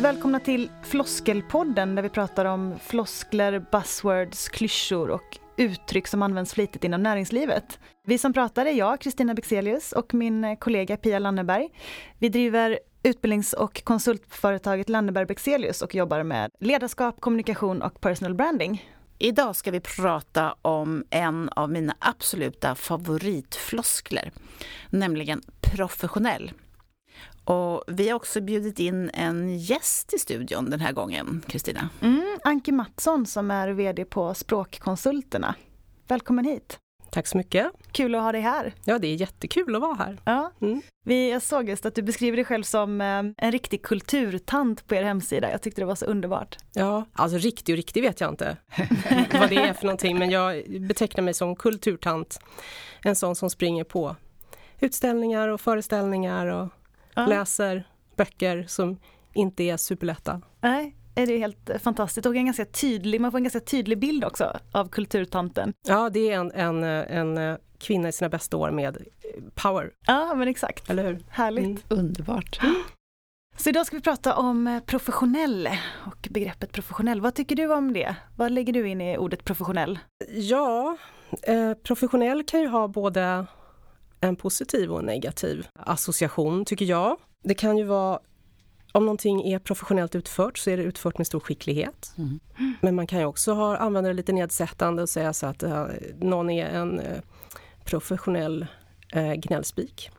Välkomna till Floskelpodden där vi pratar om floskler, buzzwords, klyschor och uttryck som används flitigt inom näringslivet. Vi som pratar är jag, Kristina Bexelius och min kollega Pia Lanneberg. Vi driver utbildnings och konsultföretaget Lanneberg Bexelius och jobbar med ledarskap, kommunikation och personal branding. Idag ska vi prata om en av mina absoluta favoritfloskler, nämligen professionell. Och vi har också bjudit in en gäst i studion den här gången, Kristina. Mm, Anki Mattsson som är VD på Språkkonsulterna. Välkommen hit! Tack så mycket! Kul att ha dig här! Ja, det är jättekul att vara här. Ja. Mm. Vi, jag såg just att du beskriver dig själv som eh, en riktig kulturtant på er hemsida. Jag tyckte det var så underbart. Ja, alltså riktig och riktig vet jag inte vad det är för någonting, men jag betecknar mig som kulturtant. En sån som springer på utställningar och föreställningar och ja. läser böcker som inte är superlätta. Nej, är det helt fantastiskt och en ganska tydlig, man får en ganska tydlig bild också av kulturtanten. Ja, det är en, en, en kvinna i sina bästa år med power. Ja, men exakt. Eller hur? Härligt. Mm. Underbart. Så idag ska vi prata om professionell och begreppet professionell. Vad tycker du om det? Vad lägger du in i ordet professionell? Ja, eh, professionell kan ju ha både en positiv och en negativ association tycker jag. Det kan ju vara om någonting är professionellt utfört så är det utfört med stor skicklighet. Mm. Men man kan ju också ha, använda det lite nedsättande och säga så att uh, någon är en uh, professionell uh, gnällspik.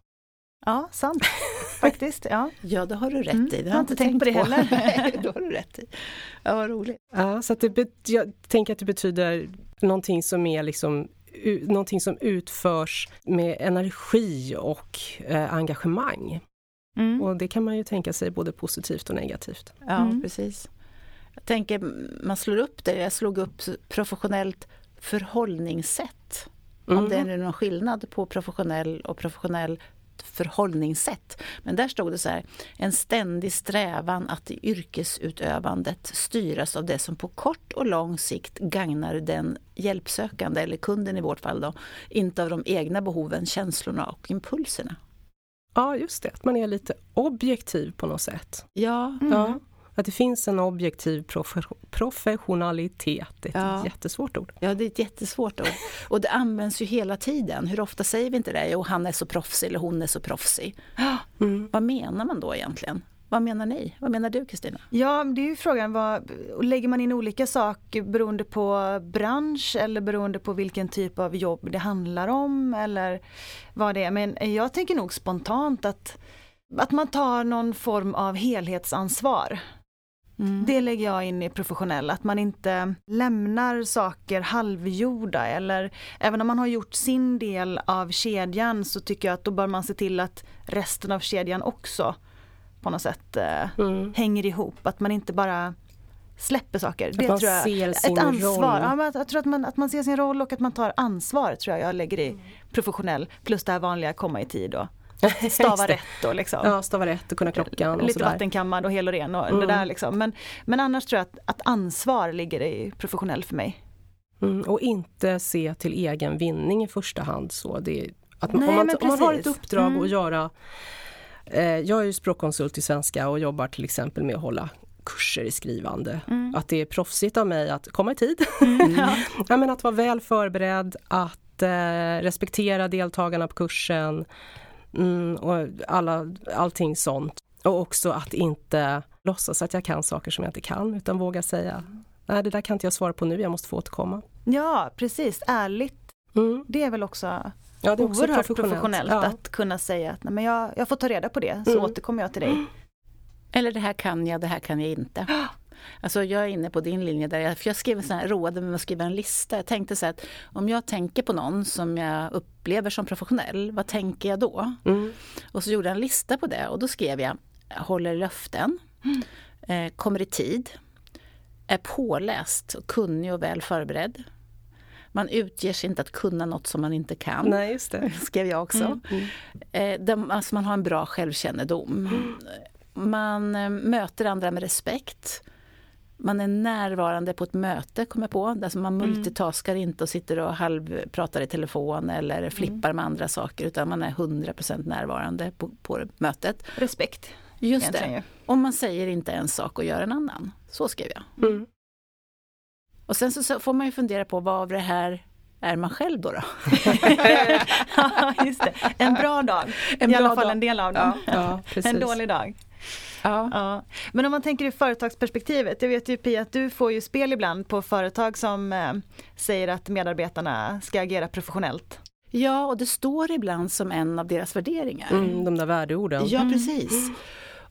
Ja, sant. Faktiskt. Ja. ja, det har du rätt mm. i. Det har jag inte tänkt, tänkt på det heller. Nej, det har du rätt i. Ja, vad roligt. Ja, så att det, jag tänker att det betyder någonting som är liksom någonting som utförs med energi och eh, engagemang. Mm. Och det kan man ju tänka sig både positivt och negativt. Ja, mm. precis. Jag tänker, man slår upp det, jag slog upp professionellt förhållningssätt. Mm. Om det är någon skillnad på professionell och professionell förhållningssätt. Men där stod det så här, en ständig strävan att i yrkesutövandet styras av det som på kort och lång sikt gagnar den hjälpsökande, eller kunden i vårt fall då, inte av de egna behoven, känslorna och impulserna. Ja, just det, att man är lite objektiv på något sätt. Ja. Mm. ja. Att det finns en objektiv profe professionalitet. Det är ett ja. jättesvårt ord. Ja, det är ett jättesvårt ord. Och det används ju hela tiden. Hur ofta säger vi inte det? Jo, han är så proffsig eller hon är så proffsig. Mm. Vad menar man då egentligen? Vad menar ni? Vad menar du Kristina? Ja, det är ju frågan, vad, lägger man in olika saker beroende på bransch eller beroende på vilken typ av jobb det handlar om eller vad det är. Men jag tänker nog spontant att, att man tar någon form av helhetsansvar. Mm. Det lägger jag in i professionell, att man inte lämnar saker halvgjorda eller även om man har gjort sin del av kedjan så tycker jag att då bör man se till att resten av kedjan också på något sätt eh, mm. hänger ihop. Att man inte bara släpper saker. Att det man tror jag, ser sin ett ansvar. Roll. Ja, jag tror att man, att man ser sin roll och att man tar ansvar tror jag jag lägger i professionell. Plus det här vanliga komma i tid och stava rätt och liksom. Ja, stava rätt och kunna klockan. Och Lite vattenkammad och hel och ren och mm. det där liksom. Men, men annars tror jag att, att ansvar ligger i professionell för mig. Mm, och inte se till egen vinning i första hand. Så det, att man, Nej, om, man, om man har ett uppdrag mm. att göra eh, Jag är ju språkkonsult i svenska och jobbar till exempel med att hålla kurser i skrivande. Mm. Att det är proffsigt av mig att komma i tid. Mm, ja. ja, men att vara väl förberedd, att eh, respektera deltagarna på kursen, Mm, och alla, allting sånt. Och också att inte låtsas att jag kan saker som jag inte kan utan våga säga nej det där kan inte jag svara på nu, jag måste få återkomma. Ja precis, ärligt. Mm. Det är väl också Ja, det är också oerhört professionellt, professionellt ja. att kunna säga att nej, men jag, jag får ta reda på det så mm. återkommer jag till dig. Eller det här kan jag, det här kan jag inte. Alltså jag är inne på din linje där, jag, för jag skrev så här, roade med att skriva en lista. Jag tänkte så att om jag tänker på någon som jag upplever som professionell, vad tänker jag då? Mm. Och så gjorde jag en lista på det och då skrev jag håller löften, mm. eh, kommer i tid, är påläst, kunnig och väl förberedd. Man utger sig inte att kunna något som man inte kan. Nej, just det. skrev jag också. Mm. Mm. Eh, de, alltså man har en bra självkännedom. Mm. Man eh, möter andra med respekt man är närvarande på ett möte, kommer jag på. Alltså man mm. multitaskar mm. inte och sitter och halvpratar i telefon eller mm. flippar med andra saker utan man är 100% närvarande på, på mötet. Respekt. Just det. Och man säger inte en sak och gör en annan. Så skrev jag. Mm. Och sen så får man ju fundera på vad av det här är man själv då? då? ja, just det. En bra dag. En I alla fall dag. en del av dem. Ja, ja, en dålig dag. Ja. ja. Men om man tänker i företagsperspektivet, jag vet ju Pia att du får ju spel ibland på företag som eh, säger att medarbetarna ska agera professionellt. Ja, och det står ibland som en av deras värderingar. Mm, de där värdeorden. Ja, precis. Mm.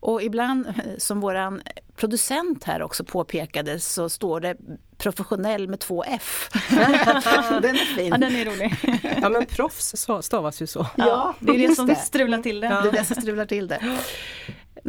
Och ibland, som våran producent här också påpekade, så står det professionell med två F. den är fin. Ja, den är rolig. ja, men proffs stavas ju så. Ja, det är det som strular till det. Ja. Det är det som strular till det.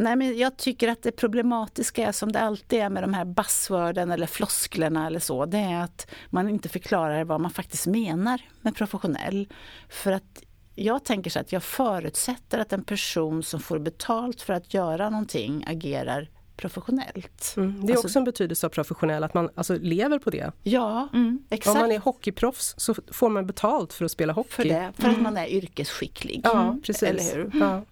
Nej, men jag tycker att det problematiska är som det alltid är med de här buzzworden eller flosklerna eller så. Det är att man inte förklarar vad man faktiskt menar med professionell. För att jag tänker så att jag förutsätter att en person som får betalt för att göra någonting agerar professionellt. Mm. Det är alltså, också en betydelse av professionell, att man alltså lever på det. Ja, mm, exakt. Om man är hockeyproffs så får man betalt för att spela hockey. För det, för mm. att man är yrkesskicklig. Ja, precis. Eller hur? Ja.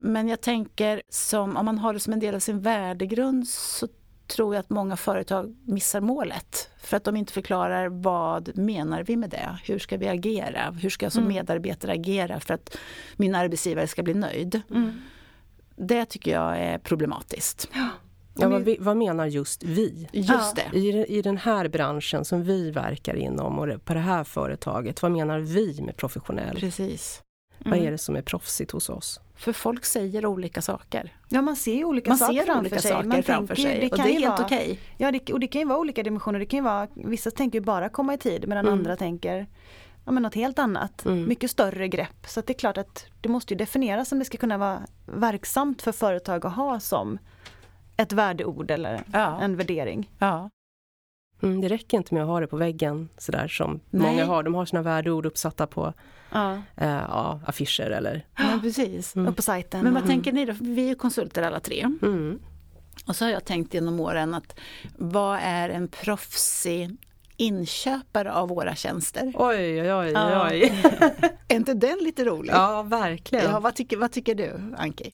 Men jag tänker, som, om man har det som en del av sin värdegrund så tror jag att många företag missar målet. För att de inte förklarar vad menar vi med det? Hur ska vi agera? Hur ska jag som mm. medarbetare agera för att min arbetsgivare ska bli nöjd? Mm. Det tycker jag är problematiskt. Ja. Ja, vad, vi, vad, menar just vi? Just det. I, I den här branschen som vi verkar inom och på det här företaget, vad menar vi med professionell? Precis. Mm. Vad är det som är proffsigt hos oss? För folk säger olika saker. Ja, man ser olika man saker ser framför olika sig. Saker man framför tänker, sig. Det och det är helt okej. Okay. Ja, det, och det kan ju vara olika dimensioner. Det kan vara, vissa tänker bara komma i tid medan mm. andra tänker ja, men något helt annat. Mm. Mycket större grepp. Så det är klart att det måste ju definieras om det ska kunna vara verksamt för företag att ha som ett värdeord eller ja. en värdering. Ja. Mm, det räcker inte med att ha det på väggen sådär som Nej. många har. De har sina värdeord uppsatta på ja. Eh, ja, affischer eller... Ja, precis. Mm. Och på sajten. Men vad mm. tänker ni då? Vi är konsulter alla tre. Mm. Och så har jag tänkt genom åren att vad är en proffsig inköpare av våra tjänster? Oj, oj, oj. oj. är inte den lite rolig? Ja, verkligen. Ja, vad, tycker, vad tycker du, Anki?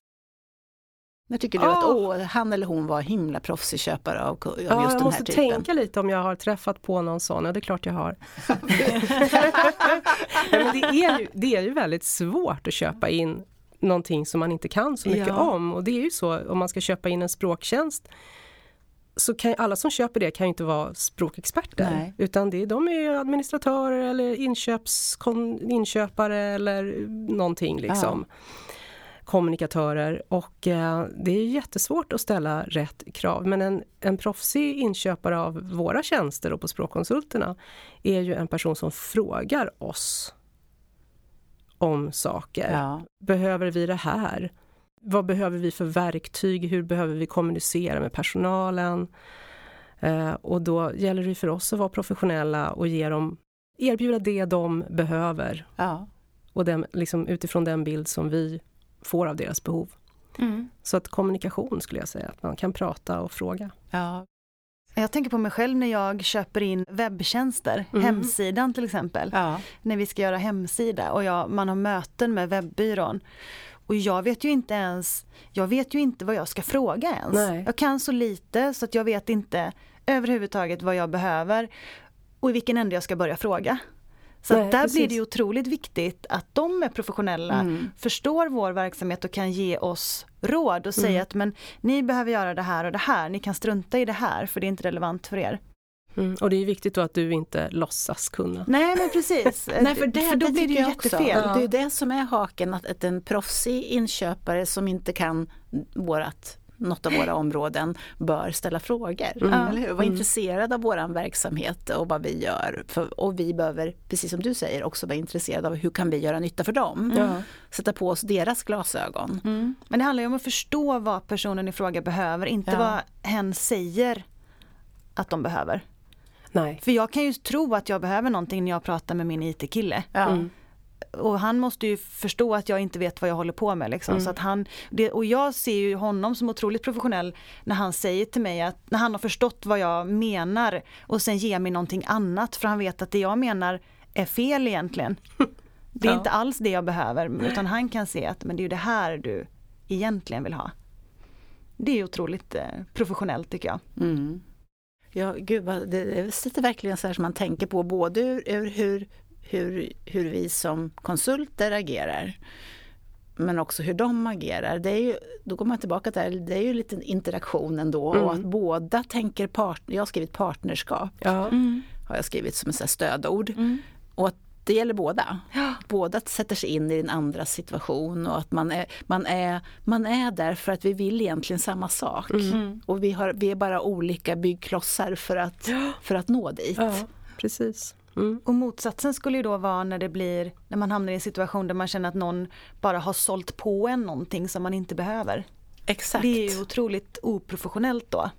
När tycker du oh. att åh, han eller hon var himla proffsig köpare av, av ja, just den här typen? Jag måste tänka lite om jag har träffat på någon sån, ja det är klart jag har. men det, är ju, det är ju väldigt svårt att köpa in någonting som man inte kan så mycket ja. om och det är ju så om man ska köpa in en språktjänst så kan alla som köper det kan ju inte vara språkexperter. Nej. Utan det, de är administratörer eller inköps, inköpare eller någonting liksom. Ja kommunikatörer och eh, det är jättesvårt att ställa rätt krav. Men en, en proffsig inköpare av våra tjänster och på språkkonsulterna är ju en person som frågar oss om saker. Ja. Behöver vi det här? Vad behöver vi för verktyg? Hur behöver vi kommunicera med personalen? Eh, och då gäller det för oss att vara professionella och ge dem, erbjuda det de behöver. Ja. Och den, liksom, utifrån den bild som vi får av deras behov. Mm. Så att kommunikation skulle jag säga, att man kan prata och fråga. Ja. Jag tänker på mig själv när jag köper in webbtjänster, mm. hemsidan till exempel. Ja. När vi ska göra hemsida och jag, man har möten med webbyrån. Och jag vet ju inte ens, jag vet ju inte vad jag ska fråga ens. Nej. Jag kan så lite så att jag vet inte överhuvudtaget vad jag behöver och i vilken ände jag ska börja fråga. Så Nej, där precis. blir det otroligt viktigt att de är professionella, mm. förstår vår verksamhet och kan ge oss råd och säga mm. att men ni behöver göra det här och det här, ni kan strunta i det här för det är inte relevant för er. Mm. Och det är viktigt då att du inte låtsas kunna. Nej men precis, Nej, för, det, för då det blir det ju jättefel. Ja. Det är det som är haken, att, att en proffsig inköpare som inte kan vårat något av våra områden bör ställa frågor. Mm. Eller hur? Vara mm. intresserad av vår verksamhet och vad vi gör. För, och vi behöver, precis som du säger, också vara intresserade av hur kan vi göra nytta för dem. Mm. Sätta på oss deras glasögon. Mm. Men det handlar ju om att förstå vad personen i fråga behöver, inte ja. vad hen säger att de behöver. Nej. För jag kan ju tro att jag behöver någonting när jag pratar med min IT-kille. Ja. Mm och han måste ju förstå att jag inte vet vad jag håller på med. Liksom. Mm. Så att han, det, och jag ser ju honom som otroligt professionell när han säger till mig att när han har förstått vad jag menar och sen ger mig någonting annat för han vet att det jag menar är fel egentligen. Det är ja. inte alls det jag behöver utan han kan se att men det är det här du egentligen vill ha. det är otroligt eh, professionellt tycker jag. Mm. Ja, gud det sitter verkligen så här som man tänker på både ur, ur hur, hur, hur vi som konsulter agerar men också hur de agerar. Det är ju, då går man tillbaka till det, det är ju lite interaktion ändå mm. och att båda tänker part, jag har skrivit partnerskap. Ja. Mm. Har jag skrivit som ett stödord. Mm. Och att det gäller båda. Ja. Båda sätter sig in i den andras situation och att man är, man, är, man är där för att vi vill egentligen samma sak. Mm. Och vi, har, vi är bara olika byggklossar för att, för att nå dit. Ja, precis. Mm. Och motsatsen skulle ju då vara när det blir, när man hamnar i en situation där man känner att någon bara har sålt på en någonting som man inte behöver. Exakt. Det är ju otroligt oprofessionellt då.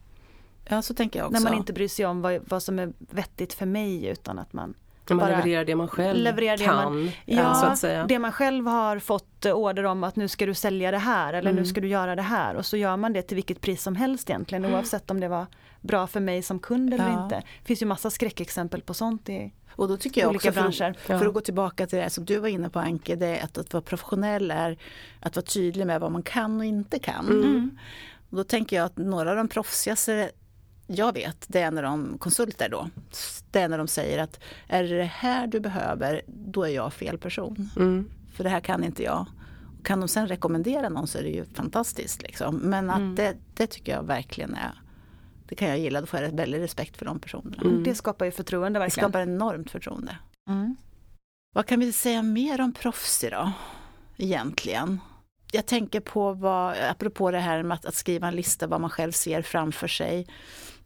Ja, så tänker jag också. När man inte bryr sig om vad, vad som är vettigt för mig utan att man man levererar det man själv levererar det kan. Man, ja, så att säga. det man själv har fått order om att nu ska du sälja det här eller mm. nu ska du göra det här och så gör man det till vilket pris som helst egentligen mm. oavsett om det var bra för mig som kund eller ja. inte. Det finns ju massa skräckexempel på sånt i och då tycker jag olika också, branscher. För, för, att gå tillbaka till det som du var inne på Anke, det är att, att vara professionell är att vara tydlig med vad man kan och inte kan. Mm. Och då tänker jag att några av de proffsigaste jag vet, det är när de konsulter då, det är när de säger att är det det här du behöver, då är jag fel person. Mm. För det här kan inte jag. Kan de sen rekommendera någon så är det ju fantastiskt. Liksom. Men att mm. det, det tycker jag verkligen är det kan jag gilla, då får jag väldigt respekt för de personerna. Mm. Det skapar ju förtroende verkligen. Det skapar enormt förtroende. Mm. Vad kan vi säga mer om proffs idag? Egentligen. Jag tänker på vad, apropå det här med att, att, skriva en lista vad man själv ser framför sig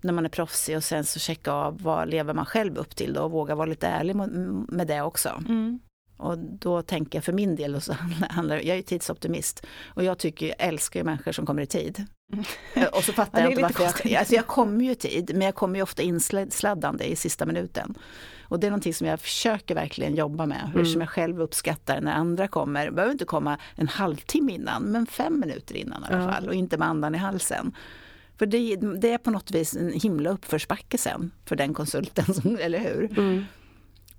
när man är proffsig och sen så checka av vad lever man själv upp till då och våga vara lite ärlig med det också. Mm. Och då tänker jag för min del, så handlar, jag är tidsoptimist och jag tycker, jag älskar ju människor som kommer i tid. Mm. Och så fattar jag inte varför jag, alltså jag kommer ju i tid men jag kommer ju ofta insladdande i sista minuten. Och det är någonting som jag försöker verkligen jobba med, mm. som jag själv uppskattar när andra kommer. Det behöver inte komma en halvtimme innan, men fem minuter innan i alla ja. fall och inte med andan i halsen. För det, det, är på något vis en himla uppförsbacke sen för den konsulten, eller hur? Mm.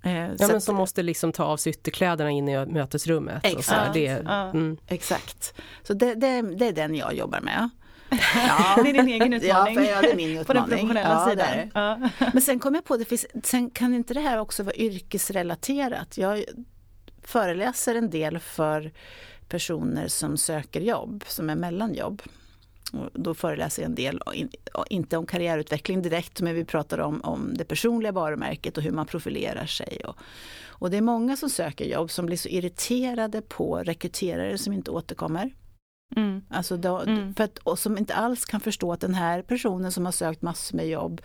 Eh, ja, men som måste liksom ta av sig ytterkläderna in i mötesrummet. Exakt. Det, mm. Exakt. Så det, det, det, är den jag jobbar med. Ja. det är din egen utmaning. Ja, ja, det är min utmaning. På den professionella ja, sidan. Ja. Men sen kom jag på, det finns, sen kan inte det här också vara yrkesrelaterat? Jag föreläser en del för personer som söker jobb, som är mellanjobb. Då föreläser jag en del, inte om karriärutveckling direkt, men vi pratar om, om det personliga varumärket och hur man profilerar sig. Och, och det är många som söker jobb som blir så irriterade på rekryterare som inte återkommer. Mm. Alltså då, mm. för att, och som inte alls kan förstå att den här personen som har sökt massor med jobb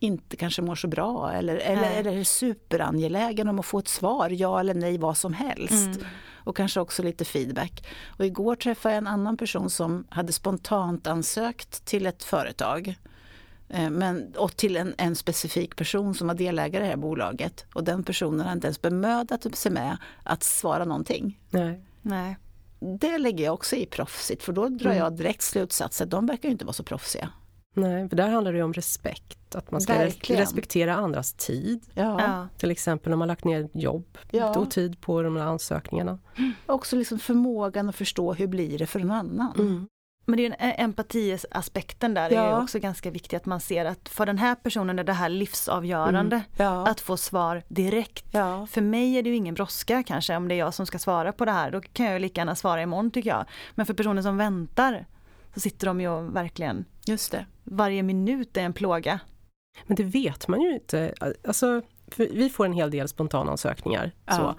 inte kanske mår så bra eller, eller, eller är superangelägen om att få ett svar, ja eller nej, vad som helst. Mm och kanske också lite feedback. Och igår träffade jag en annan person som hade spontant ansökt till ett företag eh, men, och till en, en specifik person som var delägare i det här bolaget. Och den personen har inte ens bemödat sig med att svara någonting. Nej. Nej. Det lägger jag också i proffsigt för då drar mm. jag direkt slutsatsen att de verkar inte vara så proffsiga. Nej, för där handlar det om respekt. Att man ska Verkligen. respektera andras tid. Ja. Till exempel om man lagt ner jobb ja. och tid på de här ansökningarna. Också liksom förmågan att förstå hur blir det för någon annan. Mm. Men det är en empatiaspekten där ja. är också ganska viktig att man ser att för den här personen är det här livsavgörande mm. ja. att få svar direkt. Ja. För mig är det ju ingen brådska kanske om det är jag som ska svara på det här. Då kan jag lika gärna svara imorgon tycker jag. Men för personen som väntar så sitter de ju verkligen Just det. Varje minut är en plåga. Men det vet man ju inte. Alltså, vi får en hel del spontanansökningar. Ja. Så.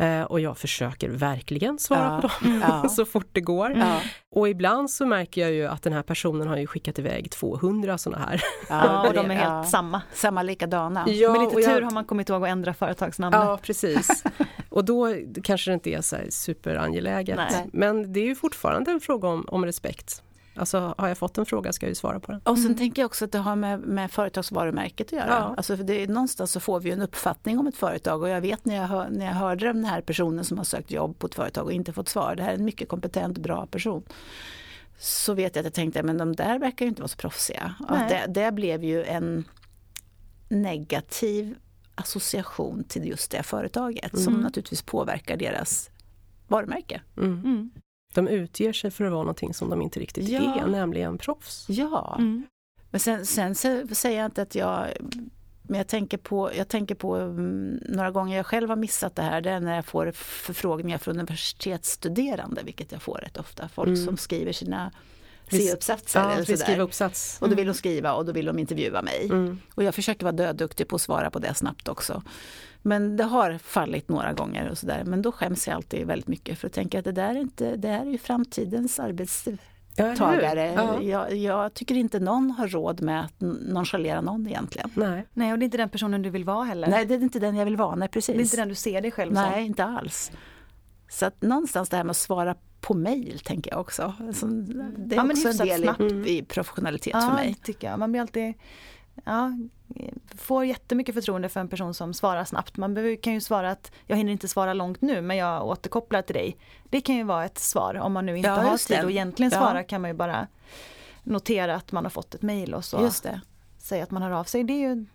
Eh, och jag försöker verkligen svara ja. på dem ja. så fort det går. Ja. Och ibland så märker jag ju att den här personen har ju skickat iväg 200 sådana här. Ja, och de är helt samma. Samma likadana. Ja, Med lite tur har man kommit ihåg att ändra företagsnamnet. Ja, precis. och då kanske det inte är så superangeläget. Nej. Men det är ju fortfarande en fråga om, om respekt. Alltså har jag fått en fråga ska jag ju svara på den. Och sen mm. tänker jag också att det har med, med företagsvarumärket att göra. Ja. Alltså för det, någonstans så får vi en uppfattning om ett företag och jag vet när jag, hör, när jag hörde den här personen som har sökt jobb på ett företag och inte fått svar. Det här är en mycket kompetent, bra person. Så vet jag att jag tänkte, men de där verkar ju inte vara så proffsiga. Det, det blev ju en negativ association till just det företaget mm. som naturligtvis påverkar deras varumärke. Mm. Mm. De utger sig för att vara någonting som de inte riktigt ja. är, nämligen proffs. Ja, mm. men sen, sen säger jag inte att jag men jag tänker på, jag tänker på um, några gånger jag själv har missat det här, det är när jag får förfrågningar från universitetsstuderande, vilket jag får rätt ofta. Folk mm. som skriver sina C-uppsatser. Ja, eller skriva uppsats. Och då vill de skriva och då vill de intervjua mig. Mm. Och jag försöker vara döduktig på att svara på det snabbt också. Men det har fallit några gånger och sådär. Men då skäms jag alltid väldigt mycket för att tänka att det där är, inte, det här är ju framtidens arbetstagare. Ja. Jag, jag, tycker inte någon har råd med att nonchalera någon egentligen. Nej. nej, och det är inte den personen du vill vara heller. Nej, det är inte den jag vill vara. Nej, precis. Det är inte den du ser dig själv nej, som. Nej, inte alls. Så att någonstans det här med att svara på mejl tänker jag också. Alltså, det är ja, också en del i, i professionalitet ja, för mig. Det tycker jag. Man blir alltid ja, får jättemycket förtroende för en person som svarar snabbt. Man kan ju svara att jag hinner inte svara långt nu men jag återkopplar till dig. Det kan ju vara ett svar om man nu inte ja, har tid att egentligen svara ja. kan man ju bara notera att man har fått ett mejl och så säga att man hör av sig. Det är ju,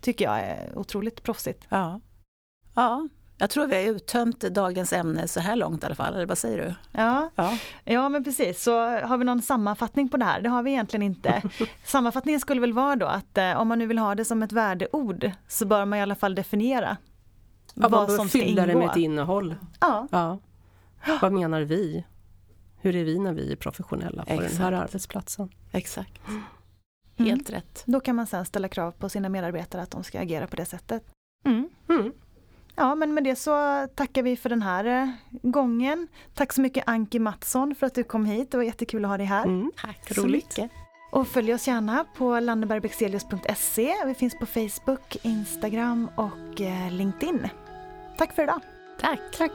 tycker jag är otroligt proffsigt. Ja. Ja, jag tror vi har uttömt dagens ämne så här långt i alla fall, eller vad säger du? Ja, ja. ja men precis. Så har vi någon sammanfattning på det här? Det har vi egentligen inte. Sammanfattningen skulle väl vara då att eh, om man nu vill ha det som ett värdeord så bör man i alla fall definiera ja, vad som ska ingå. fylla det med ett innehåll. Ja. ja. Vad menar vi? Hur är vi när vi är professionella på Exakt. den här arbetsplatsen? Exakt. Mm. Helt mm. rätt. Då kan man sen ställa krav på sina medarbetare att de ska agera på det sättet. Mm. Mm. Ja, men med det så tackar vi för den här eh, gången. Tack så mycket Anki Mattsson för att du kom hit. Det var jättekul att ha dig här. Mm, tack så mycket. Och följ oss gärna på landebergbexelius.se. Vi finns på Facebook, Instagram och eh, LinkedIn. Tack för idag. Tack. Tack.